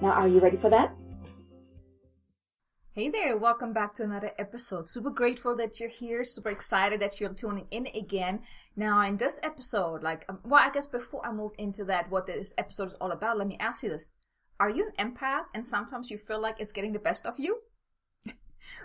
Now, are you ready for that? Hey there, welcome back to another episode. Super grateful that you're here, super excited that you're tuning in again. Now, in this episode, like, um, well, I guess before I move into that, what this episode is all about, let me ask you this. Are you an empath and sometimes you feel like it's getting the best of you?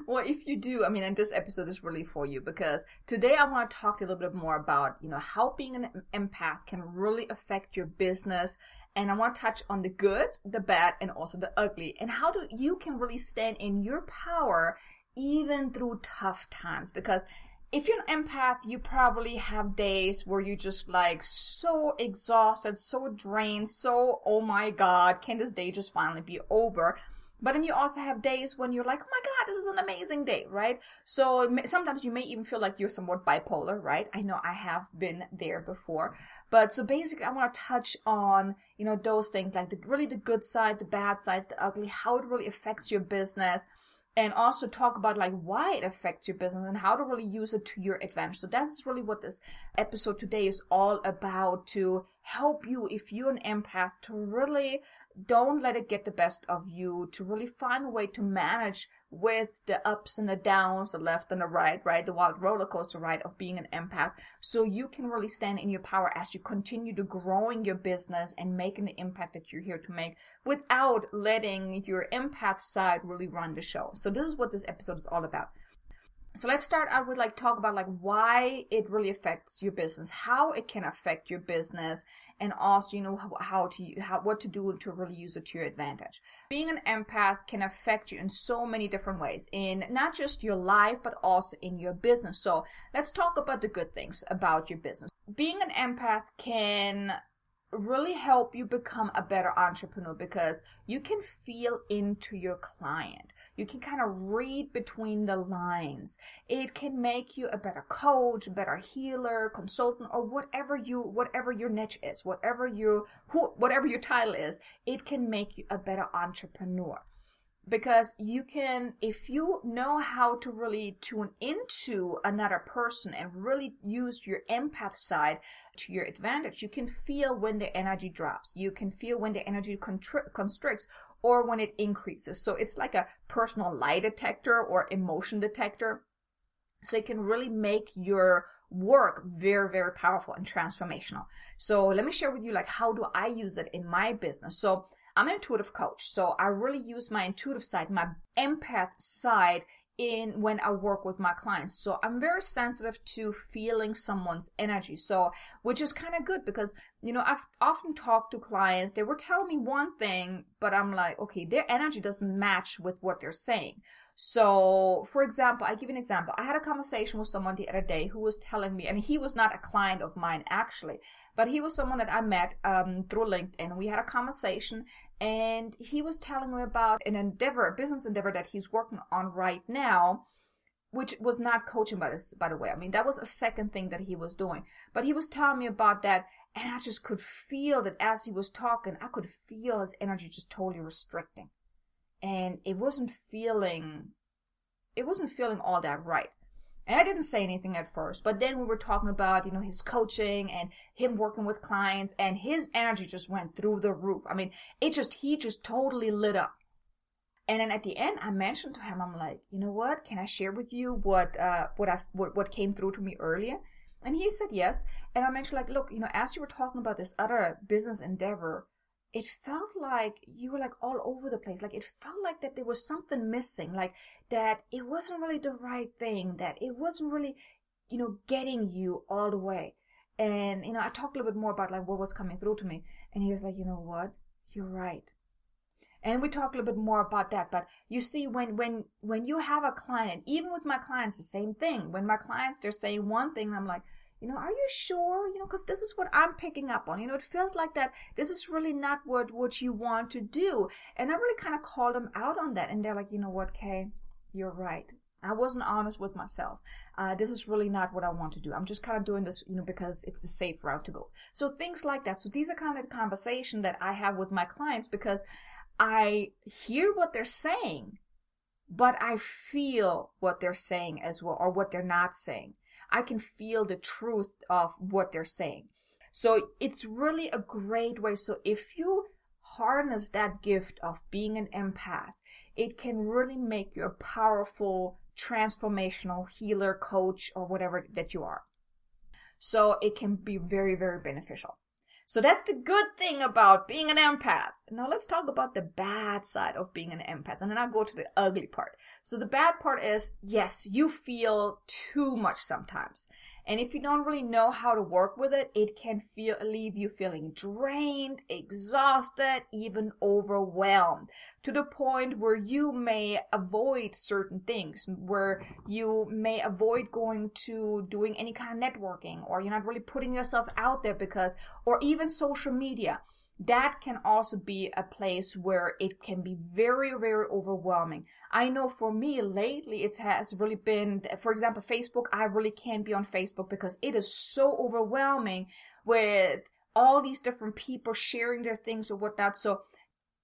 well, if you do, I mean, and this episode is really for you because today I want to talk to you a little bit more about, you know, how being an empath can really affect your business and I want to touch on the good, the bad, and also the ugly, and how do you can really stand in your power even through tough times. Because if you're an empath, you probably have days where you just like so exhausted, so drained, so oh my god, can this day just finally be over? But then you also have days when you're like, oh my God, this is an amazing day, right? So sometimes you may even feel like you're somewhat bipolar, right? I know I have been there before. But so basically, I want to touch on, you know, those things like the really the good side, the bad sides, the ugly, how it really affects your business and also talk about like why it affects your business and how to really use it to your advantage. So that's really what this episode today is all about to help you if you're an empath to really don't let it get the best of you to really find a way to manage with the ups and the downs, the left and the right, right? The wild roller coaster ride of being an empath. So you can really stand in your power as you continue to growing your business and making the impact that you're here to make without letting your empath side really run the show. So this is what this episode is all about so let's start out with like talk about like why it really affects your business how it can affect your business and also you know how, to how what to do to really use it to your advantage. Being an empath can affect you in so many different ways in not just your life but also in your business. So let's talk about the good things about your business. Being an empath can really help you become a better entrepreneur because you can feel into your client. You can kind of read between the lines. It can make you a better coach, better healer, consultant, or whatever you, whatever your niche is, whatever you, who, whatever your title is, it can make you a better entrepreneur because you can if you know how to really tune into another person and really use your empath side to your advantage you can feel when the energy drops. You can feel when the energy contri- constricts or when it increases. So it's like a personal lie detector or emotion detector. So it can really make your work very very powerful and transformational. So let me share with you like how do i use it in my business? So I'm an intuitive coach, so I really use my intuitive side, my empath side in when I work with my clients. So I'm very sensitive to feeling someone's energy. So, which is kind of good because, you know, I've often talked to clients, they were telling me one thing, but I'm like, okay, their energy doesn't match with what they're saying. So, for example, I give an example. I had a conversation with someone the other day who was telling me, and he was not a client of mine actually, but he was someone that I met um, through LinkedIn. We had a conversation, and he was telling me about an endeavor, a business endeavor that he's working on right now, which was not coaching by this, by the way. I mean, that was a second thing that he was doing. But he was telling me about that, and I just could feel that as he was talking, I could feel his energy just totally restricting and it wasn't feeling it wasn't feeling all that right. And I didn't say anything at first, but then we were talking about, you know, his coaching and him working with clients and his energy just went through the roof. I mean, it just, he just totally lit up. And then at the end, I mentioned to him, I'm like, you know what? Can I share with you what, uh, what I, what, what came through to me earlier? And he said yes. And I mentioned like, look, you know, as you were talking about this other business endeavor, it felt like you were like all over the place. Like it felt like that there was something missing, like that it wasn't really the right thing, that it wasn't really, you know, getting you all the way. And, you know, I talked a little bit more about like what was coming through to me. And he was like, you know what? You're right. And we talked a little bit more about that. But you see, when, when, when you have a client, even with my clients, the same thing. When my clients, they're saying one thing, I'm like, you know, are you sure? You know, because this is what I'm picking up on. You know, it feels like that this is really not what, what you want to do. And I really kind of called them out on that. And they're like, you know what, Kay, you're right. I wasn't honest with myself. Uh, this is really not what I want to do. I'm just kind of doing this, you know, because it's the safe route to go. So things like that. So these are kind of the conversation that I have with my clients because I hear what they're saying, but I feel what they're saying as well, or what they're not saying. I can feel the truth of what they're saying. So it's really a great way. So if you harness that gift of being an empath, it can really make you a powerful, transformational healer, coach, or whatever that you are. So it can be very, very beneficial. So that's the good thing about being an empath. Now let's talk about the bad side of being an empath. And then I'll go to the ugly part. So the bad part is, yes, you feel too much sometimes. And if you don't really know how to work with it, it can feel leave you feeling drained, exhausted, even overwhelmed to the point where you may avoid certain things, where you may avoid going to doing any kind of networking or you're not really putting yourself out there because or even social media that can also be a place where it can be very, very overwhelming. I know for me lately, it has really been, for example, Facebook, I really can't be on Facebook because it is so overwhelming with all these different people sharing their things or whatnot. So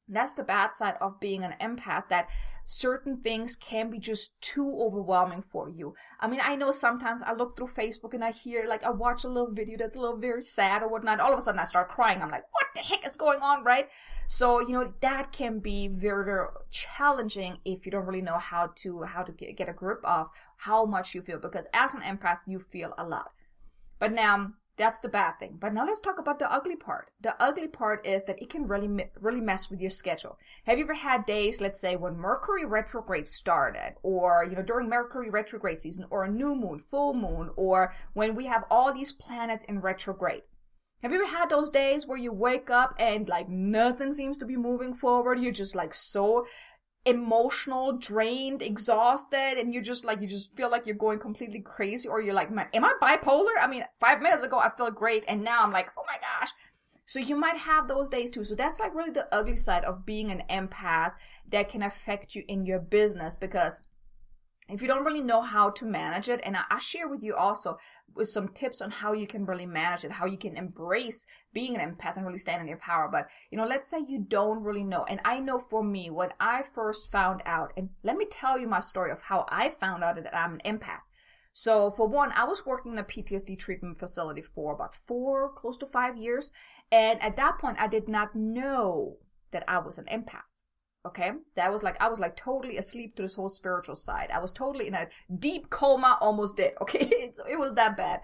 that's the bad side of being an empath that certain things can be just too overwhelming for you. I mean, I know sometimes I look through Facebook and I hear, like, I watch a little video that's a little very sad or whatnot. All of a sudden I start crying. I'm like, what the heck going on, right? So, you know, that can be very, very challenging if you don't really know how to, how to get, a grip of how much you feel because as an empath, you feel a lot. But now, that's the bad thing. But now let's talk about the ugly part. The ugly part is that it can really, really mess with your schedule. Have you ever had days, let's say, when Mercury retrograde started, or, you know, during Mercury retrograde season, or a new moon, full moon, or when we have all these planets in retrograde? Have you ever had those days where you wake up and like nothing seems to be moving forward? You're just like so emotional, drained, exhausted, and you just like you just feel like you're going completely crazy, or you're like, am I bipolar? I mean, five minutes ago I felt great, and now I'm like, oh my gosh. So you might have those days too. So that's like really the ugly side of being an empath that can affect you in your business because if you don't really know how to manage it, and I, share with you also with some tips on how you can really manage it, how you can embrace being an empath and really stand in your power. But, you know, let's say you don't really know. And I know for me, when I first found out, and let me tell you my story of how I found out that I'm an empath. So for one, I was working in a PTSD treatment facility for about four, close to five years. And at that point, I did not know that I was an empath. Okay, that was like I was like totally asleep to this whole spiritual side. I was totally in a deep coma, almost dead. Okay, it's, it was that bad.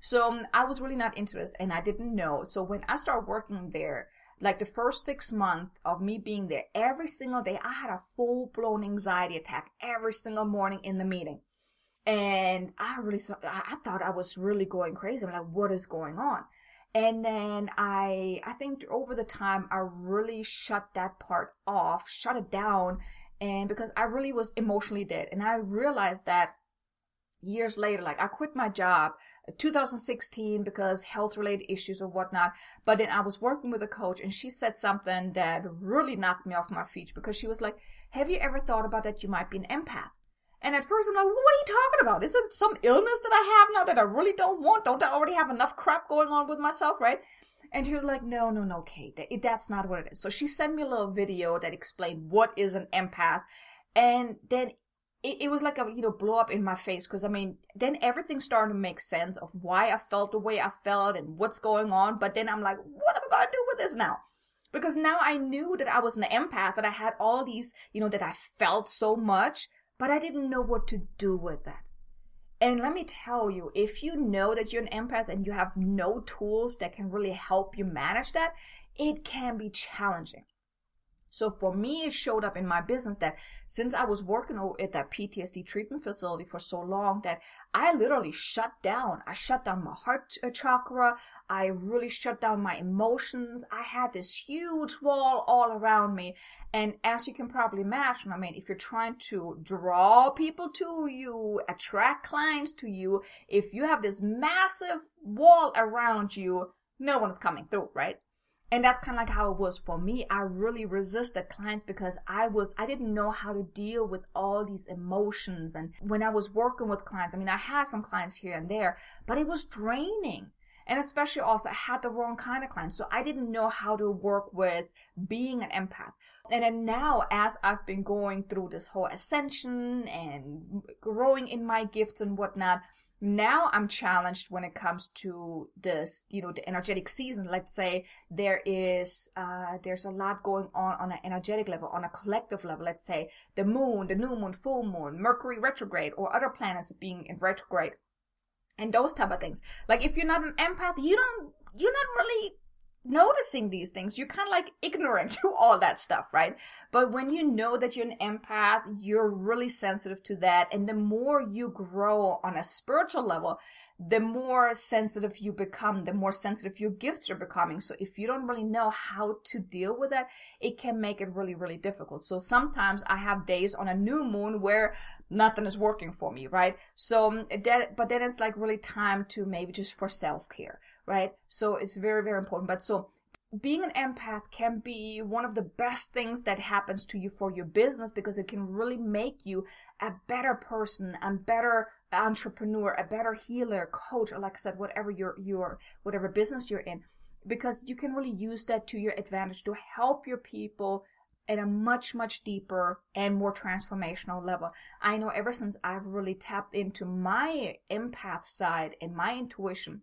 So um, I was really not this, and I didn't know. So when I started working there, like the first six months of me being there, every single day I had a full blown anxiety attack every single morning in the meeting, and I really I thought I was really going crazy. I'm like, what is going on? And then I, I think over the time, I really shut that part off, shut it down. And because I really was emotionally dead. And I realized that years later, like I quit my job uh, 2016 because health related issues or whatnot. But then I was working with a coach and she said something that really knocked me off my feet because she was like, have you ever thought about that you might be an empath? And at first I'm like, what are you talking about? Is it some illness that I have now that I really don't want? Don't I already have enough crap going on with myself, right? And she was like, no, no, no, Kate, that's not what it is. So she sent me a little video that explained what is an empath. And then it, it was like a, you know, blow up in my face. Cause I mean, then everything started to make sense of why I felt the way I felt and what's going on. But then I'm like, what am I going to do with this now? Because now I knew that I was an empath, that I had all these, you know, that I felt so much but I didn't know what to do with that. And let me tell you, if you know that you're an empath and you have no tools that can really help you manage that, it can be challenging. So for me, it showed up in my business that since I was working at that PTSD treatment facility for so long that I literally shut down. I shut down my heart uh, chakra. I really shut down my emotions. I had this huge wall all around me. And as you can probably imagine, I mean, if you're trying to draw people to you, attract clients to you, if you have this massive wall around you, no one's coming through, right? And that's kind of like how it was for me i really resisted clients because i was i didn't know how to deal with all these emotions and when i was working with clients i mean i had some clients here and there but it was draining and especially also I had the wrong kind of clients. So I didn't know how to work with being an empath. And then now as I've been going through this whole ascension and growing in my gifts and whatnot, now i'm challenged when it comes to this you know the energetic season. Let's say there is uh there's a lot going on on an energetic level on a collective level. Let's say the moon the new moon full moon mercury retrograde or other planets being in retrograde and those type of things. Like if you're not an empath you don't you're not really noticing these things. You're kind of like ignorant to all that stuff, right? But when you know that you're an empath, you're really sensitive to that. And the more you grow on a spiritual level, the more sensitive you become, the more sensitive your gifts are becoming. So if you don't really know how to deal with that, it can make it really, really difficult. So sometimes I have days on a new moon where nothing is working for me, right? So eh, that, but then it's like really time to maybe just for self care right? So it's very, very important. But so being an empath can be one of the best things that happens to you for your business because it can really make you a better person and better entrepreneur, a better healer, coach, or like I said, whatever your your whatever business you're in, because you can really use that to your advantage to help your people at a much much deeper and more transformational level. I know ever since I've really tapped into my empath side and my intuition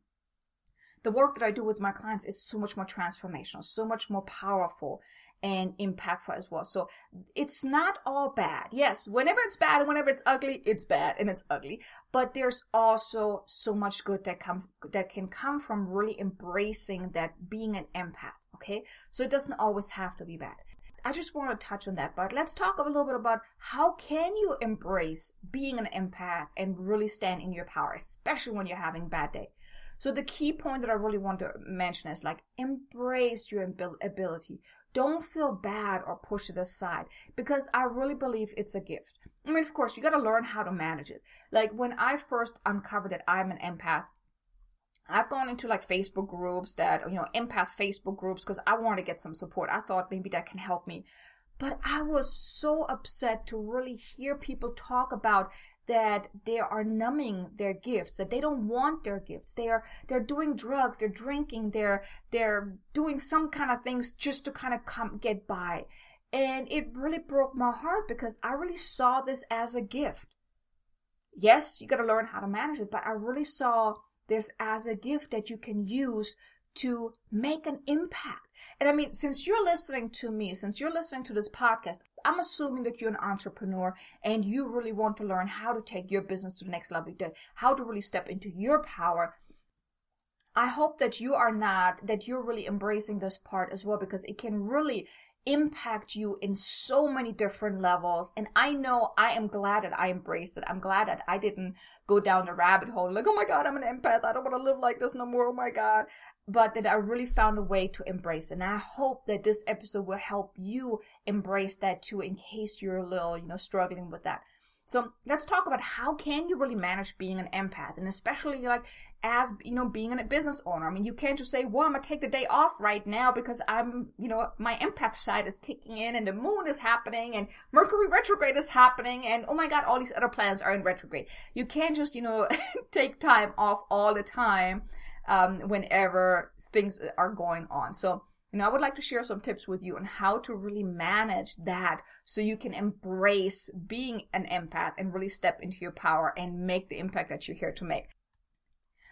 the work that I do with my clients is so much more transformational, so much more powerful and impactful as well. So it's not all bad. Yes, whenever it's bad and whenever it's ugly, it's bad and it's ugly. But there's also so much good that come that can come from really embracing that being an empath. Okay, so it doesn't always have to be bad. I just want to touch on that, but let's talk a little bit about how can you embrace being an empath and really stand in your power, especially when you're having bad day. So the key point that I really want to mention is like embrace your ability. Don't feel bad or push it aside because I really believe it's a gift. I mean, of course, you got to learn how to manage it. Like when I first uncovered that I'm an empath, I've gone into like Facebook groups that, you know, empath Facebook groups because I want to get some support. I thought maybe that can help me. But I was so upset to really hear people talk about that they are numbing their gifts that they don't want their gifts. They are they're doing drugs they're drinking they're they're doing some kind of things just to kind of come get by. And it really broke my heart because i really saw this as a gift. Yes you got to learn how to manage it but i really saw this as a gift that you can use to make an impact. And I mean, since you're listening to me, since you're listening to this podcast, I'm assuming that you're an entrepreneur and you really want to learn how to take your business to the next level, how to really step into your power. I hope that you are not, that you're really embracing this part as well because it can really impact you in so many different levels. And I know I am glad that I embraced it. I'm glad that I didn't go down the rabbit hole like, oh my God, I'm an empath. I don't want to live like this no more. Oh my God but that I really found a way to embrace. And I hope that this episode will help you embrace that too in case you're a little, you know, struggling with that. So let's talk about how can you really manage being an empath and especially like as, you know, being a business owner. I mean, you can't just say, well, I'm to take the day off right now because I'm, you know, my empath side is kicking in and the moon is happening and Mercury retrograde is happening and oh my God, all these other planets are in retrograde. You can't just, you know, take time off all the time um, whenever things are going on. So, you know, I would like to share some tips with you on how to really manage that so you can embrace being an empath and really step into your power and make the impact that you're here to make.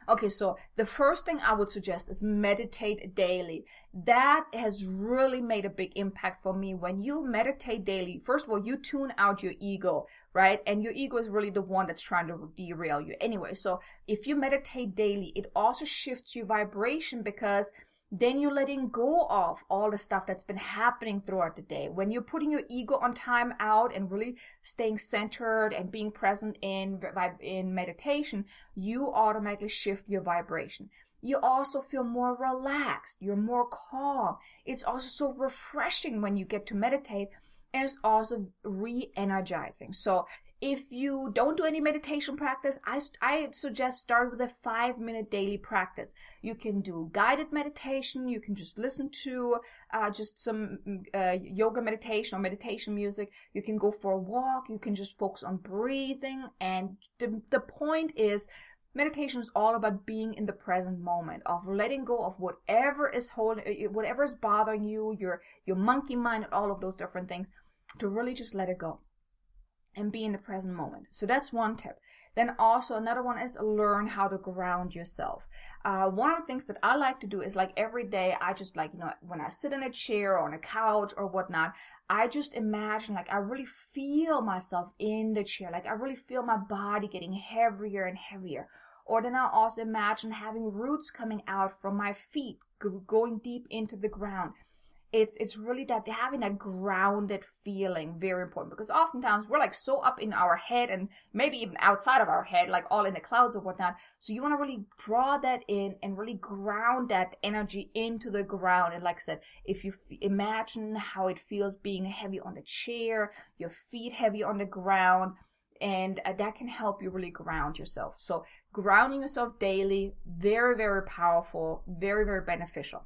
Okay, so the first thing I would suggest is meditate daily. That has really made a big impact for me. When you meditate daily, first of all, you tune out your ego, right? And your ego is really the one that's trying to derail you anyway. So if you meditate daily, it also shifts your vibration because then you're letting go of all the stuff that's been happening throughout the day. When you're putting your ego on time out and really staying centered and being present in in meditation, you automatically shift your vibration. You also feel more relaxed. You're more calm. It's also so refreshing when you get to meditate and it's also re-energizing. So if you don't do any meditation practice, I, I suggest start with a five minute daily practice. You can do guided meditation. You can just listen to uh, just some mm, uh, yoga meditation or meditation music. You can go for a walk. You can just focus on breathing. And the, the point is meditation is all about being in the present moment of letting go of whatever is holding uh, whatever is bothering you your your monkey mind and all of those different things to really just let it go and be in the present moment. So that's one tip. Then also another one is learn how to ground yourself. Uh, one of the things that I like to do is like every day I just like, you know, when I sit in a chair or on a couch or whatnot, I just imagine like I really feel myself in the chair. Like I really feel my body getting heavier and heavier. Or then I also imagine having roots coming out from my feet, going deep into the ground it's it's really that having a grounded feeling very important because oftentimes we're like so up in our head and maybe even outside of our head like all in the clouds or whatnot. So you want to really draw that in and really ground that energy into the ground. And like i said if you f- imagine how it feels being heavy on the chair your feet heavy on the ground and uh, that can help you really ground yourself. So grounding yourself daily very very powerful very very beneficial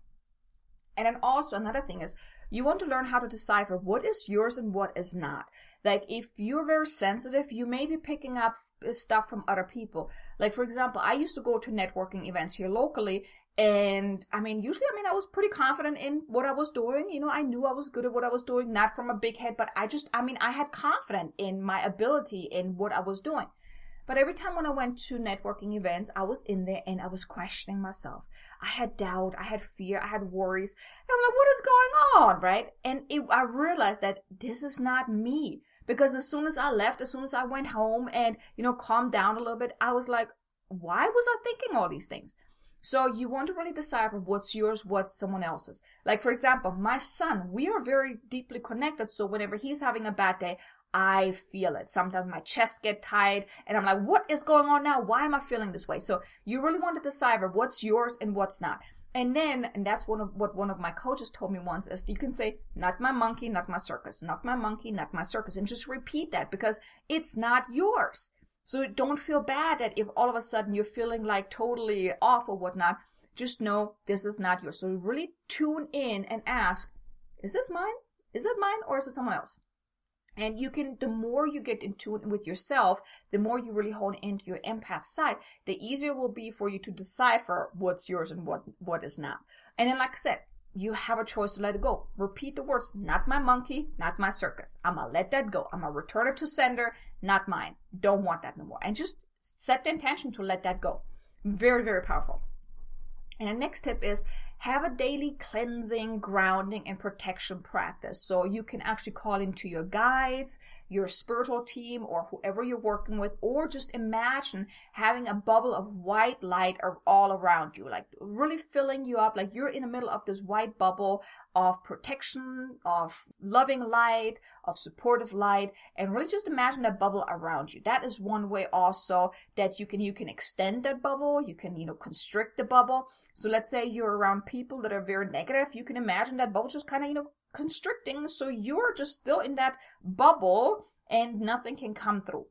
and then also another thing is you want to learn how to decipher what is yours and what is not. Like if you're very sensitive, you may be picking up stuff from other people. Like for example, I used to go to networking events here locally and I mean, usually, I mean, I was pretty confident in what I was doing. You know, I knew I was good at what I was doing, not from a big head, but I just, I mean, I had confidence in my ability in what I was doing. But every time when I went to networking events, I was in there and I was questioning myself. I had doubt, I had fear, I had worries. And I'm like, what is going on? Right? And it, I realized that this is not me. Because as soon as I left, as soon as I went home and, you know, calmed down a little bit, I was like, why was I thinking all these things? So you want to really decipher what's yours, what's someone else's. Like for example, my son, we are very deeply connected. So whenever he's having a bad day, I feel it. Sometimes my chest get tight and I'm like, what is going on now? Why am I feeling this way? So you really want to decipher what's yours and what's not. And then, and that's one of what one of my coaches told me once is you can say, not my monkey, not my circus, not my monkey, not my circus, and just repeat that because it's not yours. So don't feel bad that if all of a sudden you're feeling like totally off or whatnot, just know this is not yours. So really tune in and ask, is this mine? Is it mine or is it someone else? And you can, the more you get in tune with yourself, the more you really hone into your empath side, the easier it will be for you to decipher what's yours and what, what is not. And then, like I said, you have a choice to let it go. Repeat the words, not my monkey, not my circus. I'm gonna let that go. I'm gonna return it to sender, not mine. Don't want that no more. And just set the intention to let that go. Very, very powerful. And the next tip is have a daily cleansing, grounding, and protection practice. So you can actually call into your guides, your spiritual team, or whoever you're working with, or just imagine having a bubble of white light all around you, like really filling you up, like you're in the middle of this white bubble of protection, of loving light, of supportive light, and really just imagine that bubble around you. That is one way also that you can you can extend that bubble, you can, you know, constrict the bubble. So let's say you're around people that are very negative, you can imagine that bubble just kind of, you know, constricting. So you're just still in that bubble and nothing can come through.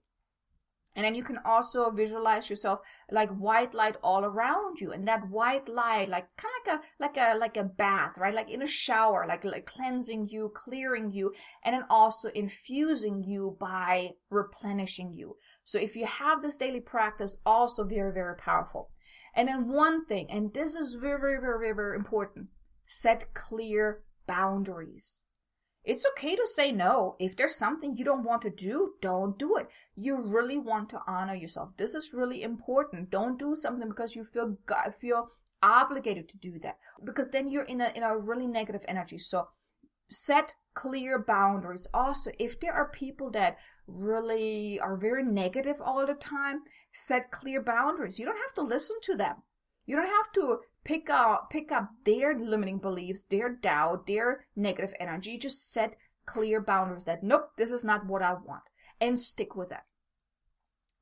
And then you can also visualize yourself like white light all around you. And that white light, like kind of like a, like a, like a bath, right? Like in a shower, like, like cleansing you, clearing you, and then also infusing you by replenishing you. So if you have this daily practice, also very, very powerful. And then one thing, and this is very, very, very, very, very important, set clear boundaries. It's okay to say no. If there's something you don't want to do, don't do it. You really want to honor yourself. This is really important. Don't do something because you feel feel obligated to do that because then you're in a in a really negative energy. So set clear boundaries. Also, if there are people that really are very negative all the time, set clear boundaries. You don't have to listen to them. You don't have to pick up pick up their limiting beliefs, their doubt, their negative energy. Just set clear boundaries that nope, this is not what I want, and stick with that.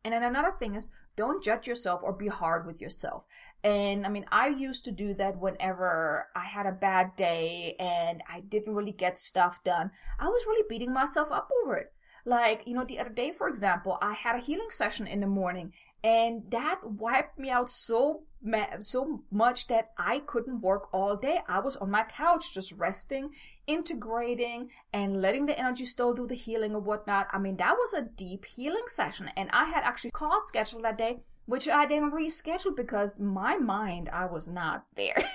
And then another thing is don't judge yourself or be hard with yourself. And I mean, I used to do that whenever I had a bad day and I didn't really get stuff done. I was really beating myself up over it. Like, you know, the other day, for example, I had a healing session in the morning and that wiped me out so so much that I couldn't work all day. I was on my couch just resting, integrating, and letting the energy still do the healing or whatnot. I mean, that was a deep healing session, and I had actually call scheduled that day, which I didn't reschedule because my mind I was not there.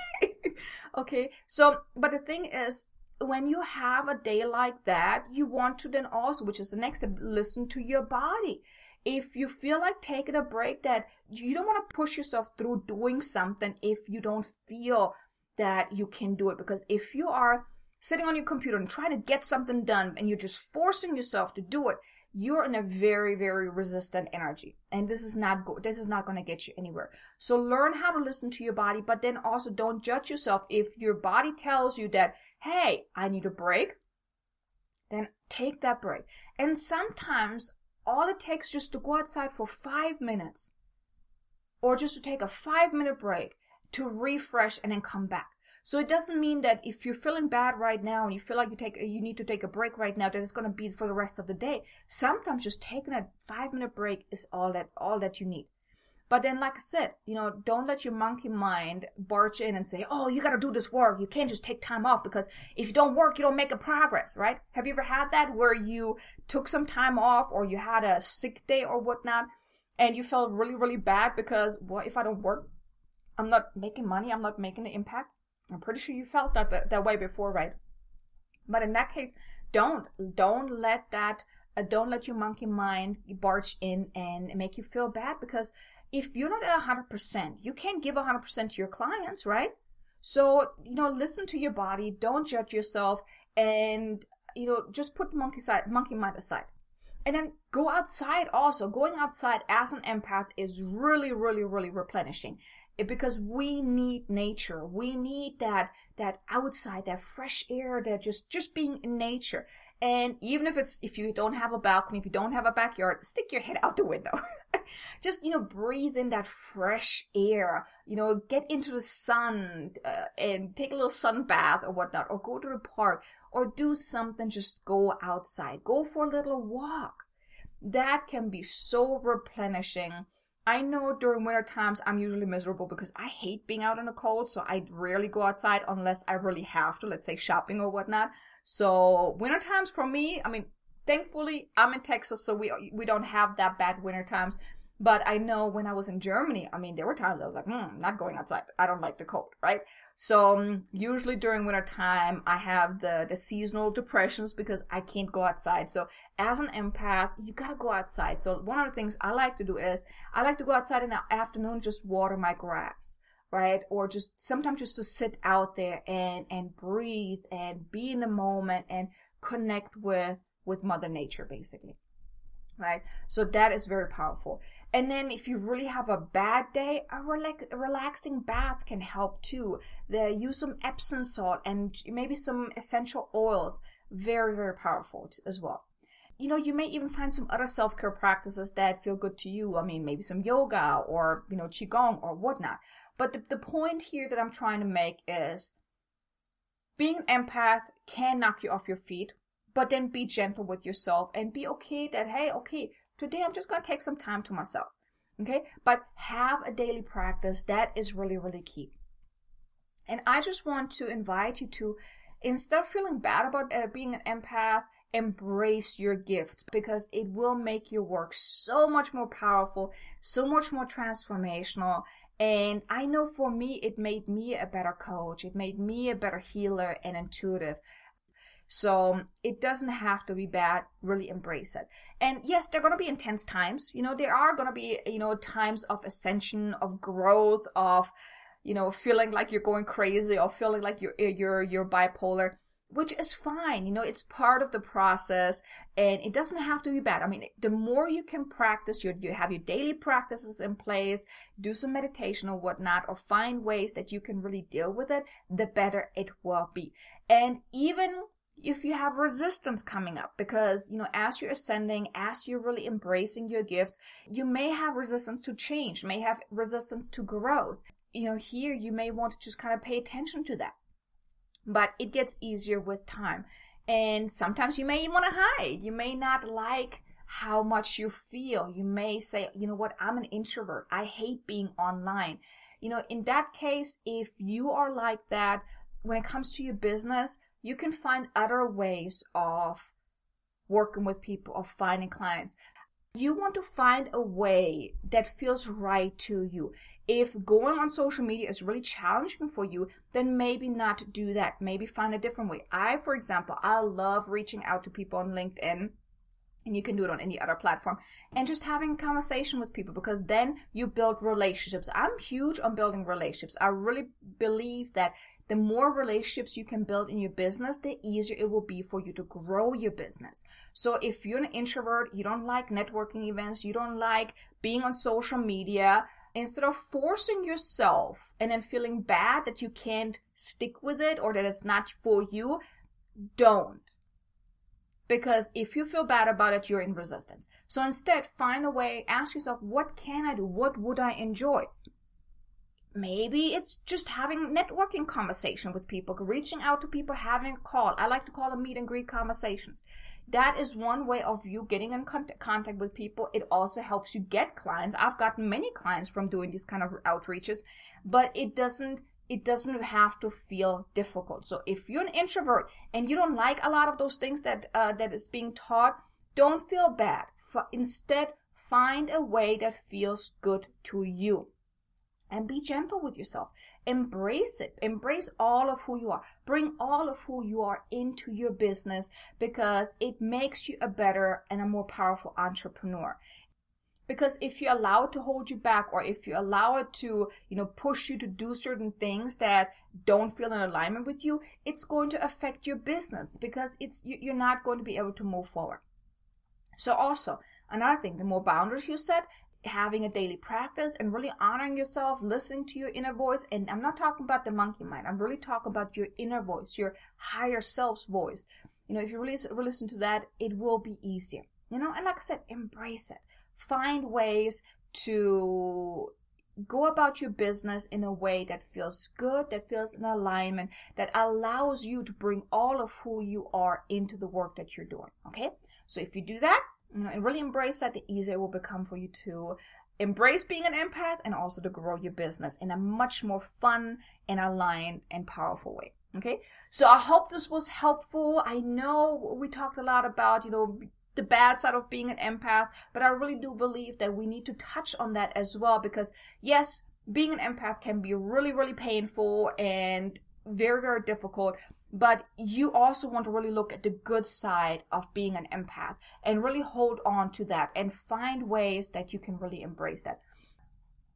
okay, so but the thing is. When you have a day like that, you want to then also, which is the next step, listen to your body if you feel like taking a break that you don't want to push yourself through doing something if you don't feel that you can do it. Because if you are sitting on your computer and trying to get something done and you're just forcing yourself to do it you're in a very very resistant energy. And this is not go- this is not going to get you anywhere. So learn how to listen to your body but then also don't judge yourself. If your body tells you that hey i need a break then take that break. And sometimes all it takes just to go outside for five minutes or just to take a five minute break to refresh and then come back. So it doesn't mean that if you're feeling bad right now and you feel like you take you need to take a break right now that it's going to be for the rest of the day. Sometimes just taking a 5 minute break is all that all that you need. But then, like I said, you know, don't let your monkey mind barge in and say, oh, you got to do this work. You can't just take time off because if you don't work, you don't make a progress, right? Have you ever had that where you took some time off or you had a sick day or whatnot and you felt really, really bad because, what if I don't work? I'm not making money. I'm not making the impact. I'm pretty sure you felt that, that way before, right? But in that case, don't, don't let that, uh, don't let your monkey mind barge in and make you feel bad because if you're not at 100%, you can't give 100% to your clients, right? So, you know, listen to your body, don't judge yourself, and, you know, just put monkey side, monkey mind aside. And then go outside also. Going outside as an empath is really, really, really replenishing. It, because we need nature. We need that, that outside, that fresh air, that just, just being in nature. And even if it's, if you don't have a balcony, if you don't have a backyard, stick your head out the window. Just, you know, breathe in that fresh air, you know, get into the sun uh, and take a little sun bath or whatnot, or go to the park or do something. Just go outside, go for a little walk. That can be so replenishing. I know during winter times I'm usually miserable because I hate being out in the cold, so I rarely go outside unless I really have to, let's say shopping or whatnot. So winter times for me, I mean, thankfully I'm in Texas, so we we don't have that bad winter times. But I know when I was in Germany, I mean, there were times I was like, hmm, not going outside. I don't like the cold, right? So um, usually during winter time, I have the, the seasonal depressions because I can't go outside. So as an empath, you gotta go outside. So one of the things I like to do is I like to go outside in the afternoon, just water my grass right or just sometimes just to sit out there and and breathe and be in the moment and connect with with mother nature basically right so that is very powerful and then if you really have a bad day, a, relax, relaxing bath can help too. The use some Epsom salt and maybe some essential oils. Very, very powerful as well. You know, you may even find some other self-care practices that feel good to you. I mean, maybe some yoga or, you know, qigong or whatnot. But the, the point here that I'm trying to make is being an empath can knock you off your feet, but then be gentle with yourself and be okay that, hey, okay, Today I'm just going to take some time to myself. Okay? But have a daily practice. That is really, really key. And I just want to invite you to, instead of feeling bad about uh, being an empath, embrace your gift because it will make your work so much more powerful, so much more transformational. And I know for me, it made me a better coach. It made me a better healer and intuitive. So it doesn't have to be bad. Really embrace it. And yes, there are going to be intense times. You know, there are going to be, you know, times of ascension, of growth, of, you know, feeling like you're going crazy or feeling like you're, eh, you're, you're bipolar. which is fine. You know, it's part of the process and it doesn't have to be bad. I mean, the more you can practice, your, you have your daily practices in place, do some meditation or whatnot, or find ways that you can really deal with it, the better it will be. And even if you have resistance coming up because you know as you're ascending as you're really embracing your gifts you may have resistance to change may have resistance to growth you know here you may want to just kind of pay attention to that but it gets easier with time. And sometimes you may even want to hide. You may not like how much you feel. You may say, you know what, I'm an introvert. I hate being online. You know, in that case, if you are like that, when it comes to your business, you can find other ways of working with people, of finding clients. You want to find a way that feels right to you. If going on social media is really challenging for you, then maybe not do that. Maybe find a different way. I, for example, I love reaching out to people on LinkedIn and you can do it on any other platform and just having conversation with people because then you build relationships i'm huge on building relationships i really believe that the more relationships you can build in your business, the easier it will be for you to grow your business. So if you're an introvert, you don't like networking events, you don't like being on social media, instead of forcing yourself and then feeling bad that you can't stick with it or that it's not for you, don't. Because if you feel bad about it, you're in resistance. So instead, find a way, ask yourself, what can I do? What would I enjoy? Maybe it's just having networking conversation with people reaching out to people having a call. I like to call them meet and greet conversations. That is one way of you getting in contact with people. It also helps you get clients. I've gotten many clients from doing these kind of outreaches but it doesn't it doesn't have to feel difficult. So if you're an introvert and you don't like a lot of those things that uh, that is being taught don't feel bad. F- instead find a way that feels good to you and be gentle with yourself. Embrace it. Embrace all of who you are. Bring all of who you are into your business because it makes you a better and a more powerful entrepreneur. Because if you allow it to hold you back or if you allow it to, you know, push you to do certain things that don't feel in alignment with you, it's going to affect your business because it's, you're not going to be able to move forward. So also, another thing, the more boundaries you set, having a daily practice and really honoring yourself, listening to your inner voice. And I'm not talking about the monkey mind. I'm really talking about your inner voice, your higher self's voice. You know, if you really listen to that, it will be easier. You know, and like I said, embrace it. Find ways to go about your business in a way that feels good, that feels in alignment, that allows you to bring all of who you are into the work that you're doing. Okay. So if you do that, you know, and really embrace that, the easier it will become for you to embrace being an empath and also to grow your business in a much more fun and aligned and powerful way. Okay. So I hope this was helpful. I know we talked a lot about, you know, the bad side of being an empath, but I really do believe that we need to touch on that as well because yes, being an empath can be really, really painful and very, very difficult but you also want to really look at the good side of being an empath and really hold on to that and find ways that you can really embrace that.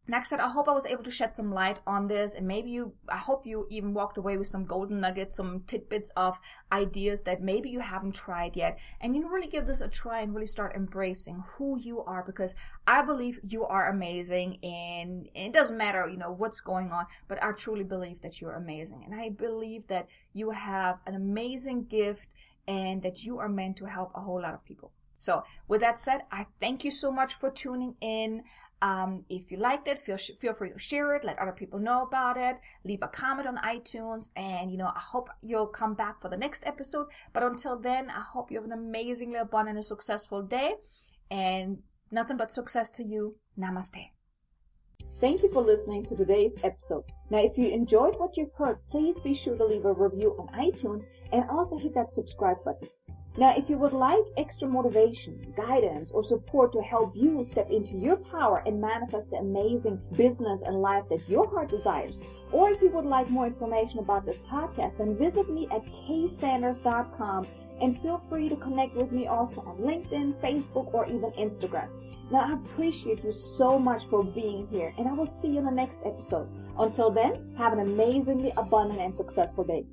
Next, I hope I was able to shed some light on this, and maybe you, I hope you even walked away with some golden nuggets, some tidbits of ideas that maybe you haven't tried yet. And you really give this a try and really start embracing who you are because I believe you are amazing, and it doesn't matter, you know, what's going on, but I truly believe that you're amazing. And I believe that you have an amazing gift and that you are meant to help a whole lot of people. So, with that said, I thank you so much for tuning in. Um, if you liked it, feel feel free to share it, let other people know about it, leave a comment on iTunes, and you know I hope you'll come back for the next episode. But until then, I hope you have an amazingly abundant and successful day, and nothing but success to you. Namaste. Thank you for listening to today's episode. Now, if you enjoyed what you've heard, please be sure to leave a review on iTunes and also hit that subscribe button. Now, if you would like extra motivation, guidance, or support to help you step into your power and manifest the amazing business and life that your heart desires, or if you would like more information about this podcast, then visit me at ksanders.com and feel free to connect with me also on LinkedIn, Facebook, or even Instagram. Now, I appreciate you so much for being here, and I will see you in the next episode. Until then, have an amazingly abundant and successful day.